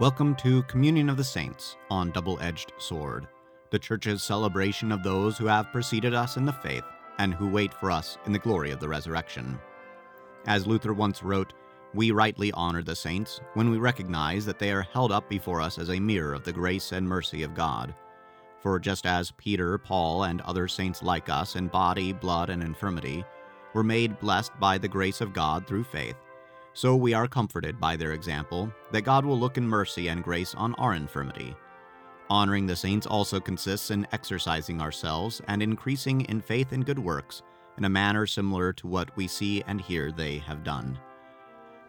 Welcome to Communion of the Saints on Double Edged Sword, the Church's celebration of those who have preceded us in the faith and who wait for us in the glory of the resurrection. As Luther once wrote, we rightly honor the saints when we recognize that they are held up before us as a mirror of the grace and mercy of God. For just as Peter, Paul, and other saints like us in body, blood, and infirmity were made blessed by the grace of God through faith, so we are comforted by their example that God will look in mercy and grace on our infirmity. Honoring the saints also consists in exercising ourselves and increasing in faith and good works in a manner similar to what we see and hear they have done.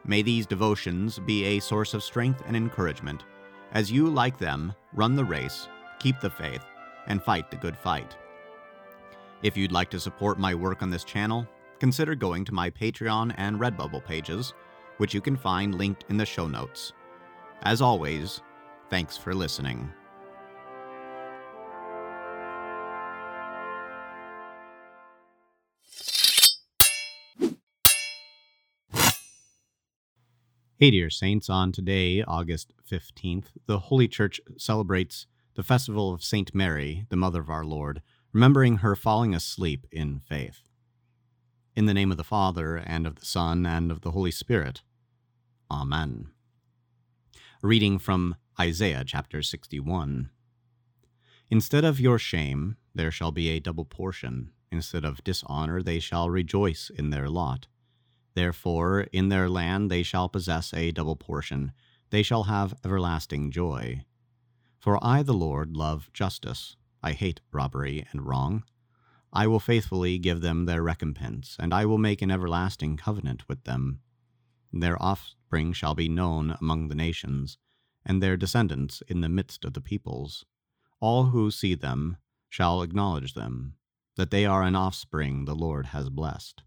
May these devotions be a source of strength and encouragement as you, like them, run the race, keep the faith, and fight the good fight. If you'd like to support my work on this channel, consider going to my Patreon and Redbubble pages which you can find linked in the show notes. As always, thanks for listening. Hey, dear Saints, on today, August 15th, the Holy Church celebrates the festival of Saint Mary, the Mother of our Lord, remembering her falling asleep in faith. In the name of the Father, and of the Son, and of the Holy Spirit. Amen. Reading from Isaiah chapter 61. Instead of your shame, there shall be a double portion. Instead of dishonor, they shall rejoice in their lot. Therefore, in their land they shall possess a double portion. They shall have everlasting joy. For I, the Lord, love justice. I hate robbery and wrong. I will faithfully give them their recompense, and I will make an everlasting covenant with them. Their offspring shall be known among the nations, and their descendants in the midst of the peoples. All who see them shall acknowledge them, that they are an offspring the Lord has blessed.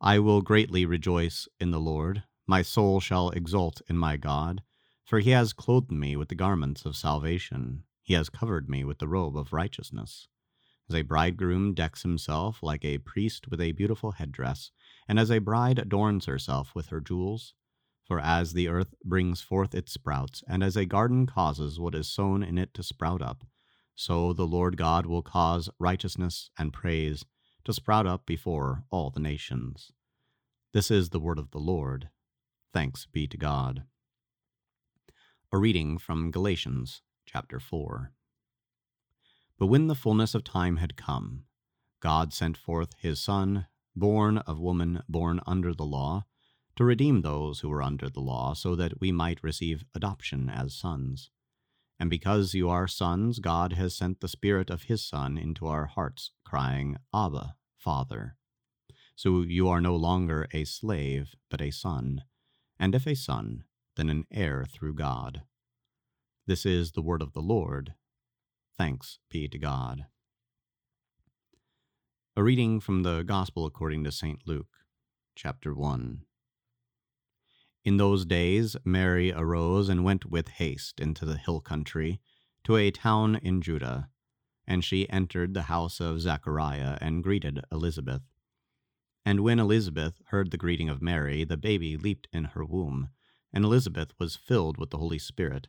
I will greatly rejoice in the Lord. My soul shall exult in my God, for he has clothed me with the garments of salvation. He has covered me with the robe of righteousness. As a bridegroom decks himself like a priest with a beautiful headdress, and as a bride adorns herself with her jewels. For as the earth brings forth its sprouts, and as a garden causes what is sown in it to sprout up, so the Lord God will cause righteousness and praise to sprout up before all the nations. This is the word of the Lord. Thanks be to God. A reading from Galatians chapter 4. But when the fullness of time had come, God sent forth his Son born of woman born under the law, to redeem those who were under the law, so that we might receive adoption as sons. And because you are sons, God has sent the Spirit of His Son into our hearts, crying, Abba, Father. So you are no longer a slave, but a son, and if a son, then an heir through God. This is the word of the Lord. Thanks be to God. A reading from the Gospel according to St. Luke, chapter 1. In those days, Mary arose and went with haste into the hill country to a town in Judah, and she entered the house of Zachariah and greeted Elizabeth. And when Elizabeth heard the greeting of Mary, the baby leaped in her womb, and Elizabeth was filled with the Holy Spirit.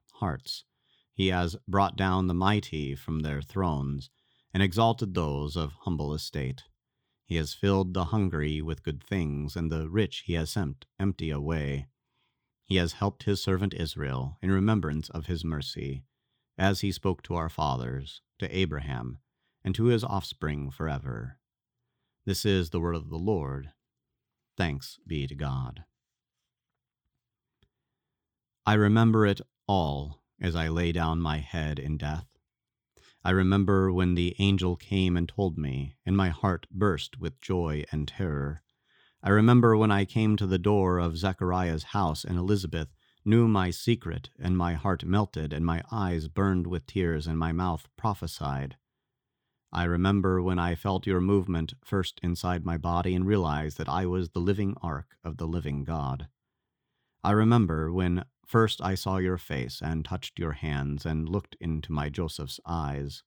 hearts. He has brought down the mighty from their thrones, and exalted those of humble estate. He has filled the hungry with good things, and the rich he has sent empty away. He has helped his servant Israel in remembrance of his mercy, as he spoke to our fathers, to Abraham, and to his offspring forever. This is the word of the Lord. Thanks be to God. I remember it all as I lay down my head in death. I remember when the angel came and told me, and my heart burst with joy and terror. I remember when I came to the door of Zechariah's house, and Elizabeth knew my secret, and my heart melted, and my eyes burned with tears, and my mouth prophesied. I remember when I felt your movement first inside my body and realized that I was the living ark of the living God. I remember when first I saw your face and touched your hands and looked into my Joseph's eyes.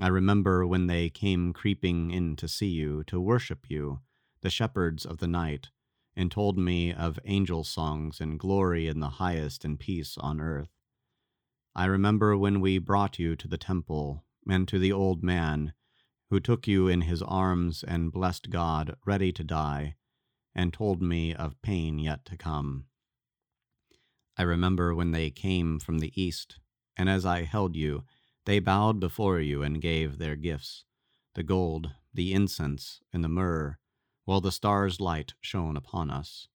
I remember when they came creeping in to see you, to worship you, the shepherds of the night, and told me of angel songs and glory in the highest and peace on earth. I remember when we brought you to the temple and to the old man, who took you in his arms and blessed God, ready to die, and told me of pain yet to come. I remember when they came from the east, and as I held you, they bowed before you and gave their gifts the gold, the incense, and the myrrh while the star's light shone upon us.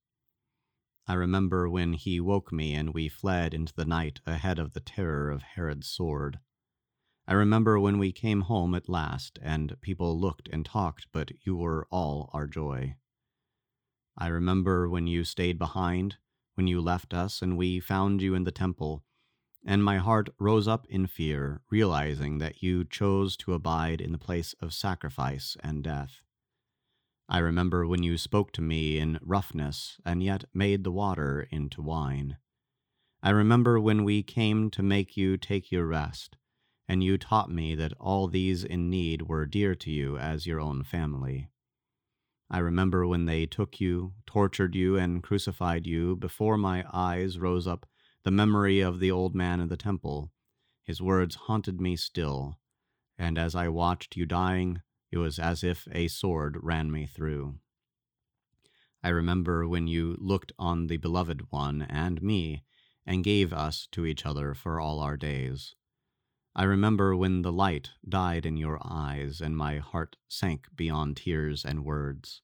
I remember when he woke me and we fled into the night ahead of the terror of Herod's sword. I remember when we came home at last and people looked and talked, but you were all our joy. I remember when you stayed behind, when you left us and we found you in the temple, and my heart rose up in fear, realizing that you chose to abide in the place of sacrifice and death. I remember when you spoke to me in roughness and yet made the water into wine. I remember when we came to make you take your rest, and you taught me that all these in need were dear to you as your own family. I remember when they took you, tortured you, and crucified you, before my eyes rose up the memory of the old man in the temple. His words haunted me still, and as I watched you dying, it was as if a sword ran me through. I remember when you looked on the beloved one and me and gave us to each other for all our days. I remember when the light died in your eyes and my heart sank beyond tears and words.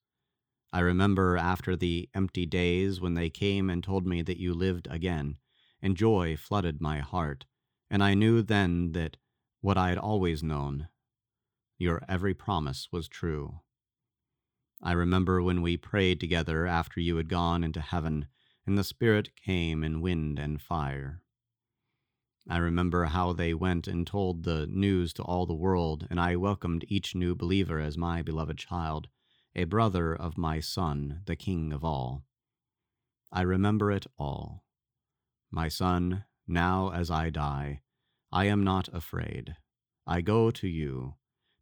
I remember after the empty days when they came and told me that you lived again, and joy flooded my heart, and I knew then that what I had always known, your every promise was true. I remember when we prayed together after you had gone into heaven, and the Spirit came in wind and fire. I remember how they went and told the news to all the world, and I welcomed each new believer as my beloved child, a brother of my Son, the King of all. I remember it all. My son, now as I die, I am not afraid. I go to you,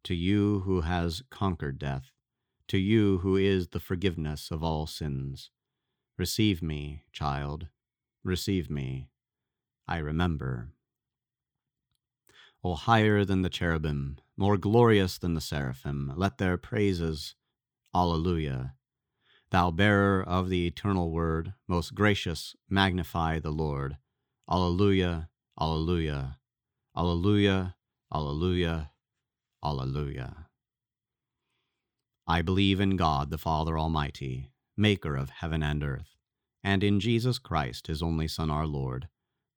to you who has conquered death, to you who is the forgiveness of all sins. Receive me, child, receive me. I remember. O higher than the cherubim, more glorious than the seraphim, let their praises, Alleluia. Thou bearer of the eternal word, most gracious, magnify the Lord. Alleluia, Alleluia, Alleluia, Alleluia, Alleluia. I believe in God the Father Almighty, maker of heaven and earth, and in Jesus Christ, his only Son, our Lord,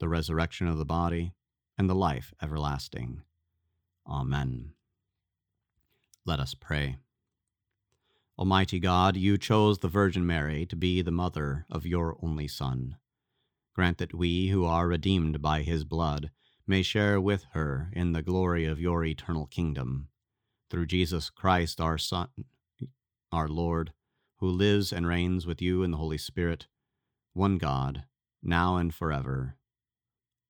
the resurrection of the body, and the life everlasting. Amen. Let us pray. Almighty God, you chose the Virgin Mary to be the mother of your only Son. Grant that we, who are redeemed by his blood, may share with her in the glory of your eternal kingdom. Through Jesus Christ, our Son, our Lord, who lives and reigns with you in the Holy Spirit, one God, now and forever.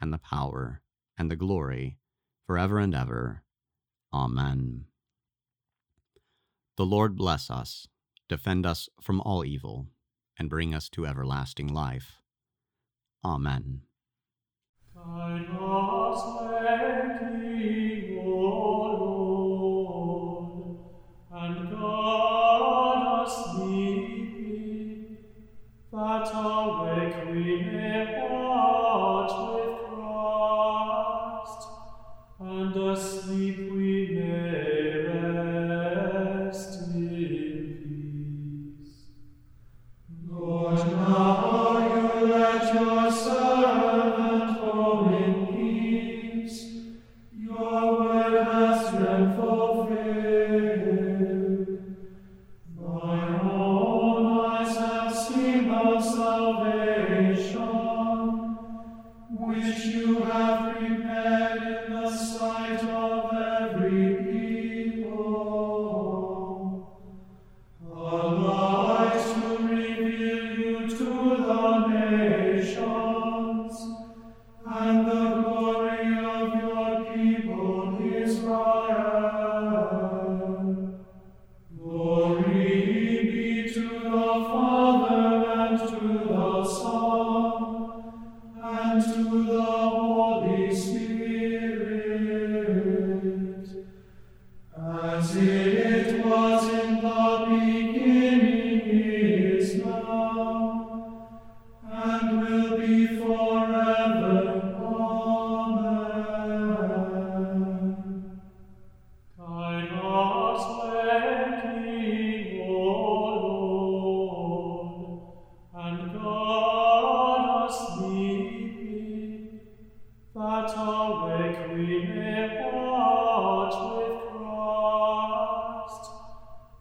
and the power, and the glory, forever and ever. Amen. The Lord bless us, defend us from all evil, and bring us to everlasting life. Amen.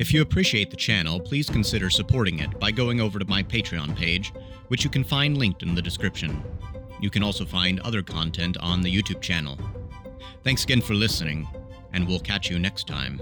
If you appreciate the channel, please consider supporting it by going over to my Patreon page, which you can find linked in the description. You can also find other content on the YouTube channel. Thanks again for listening, and we'll catch you next time.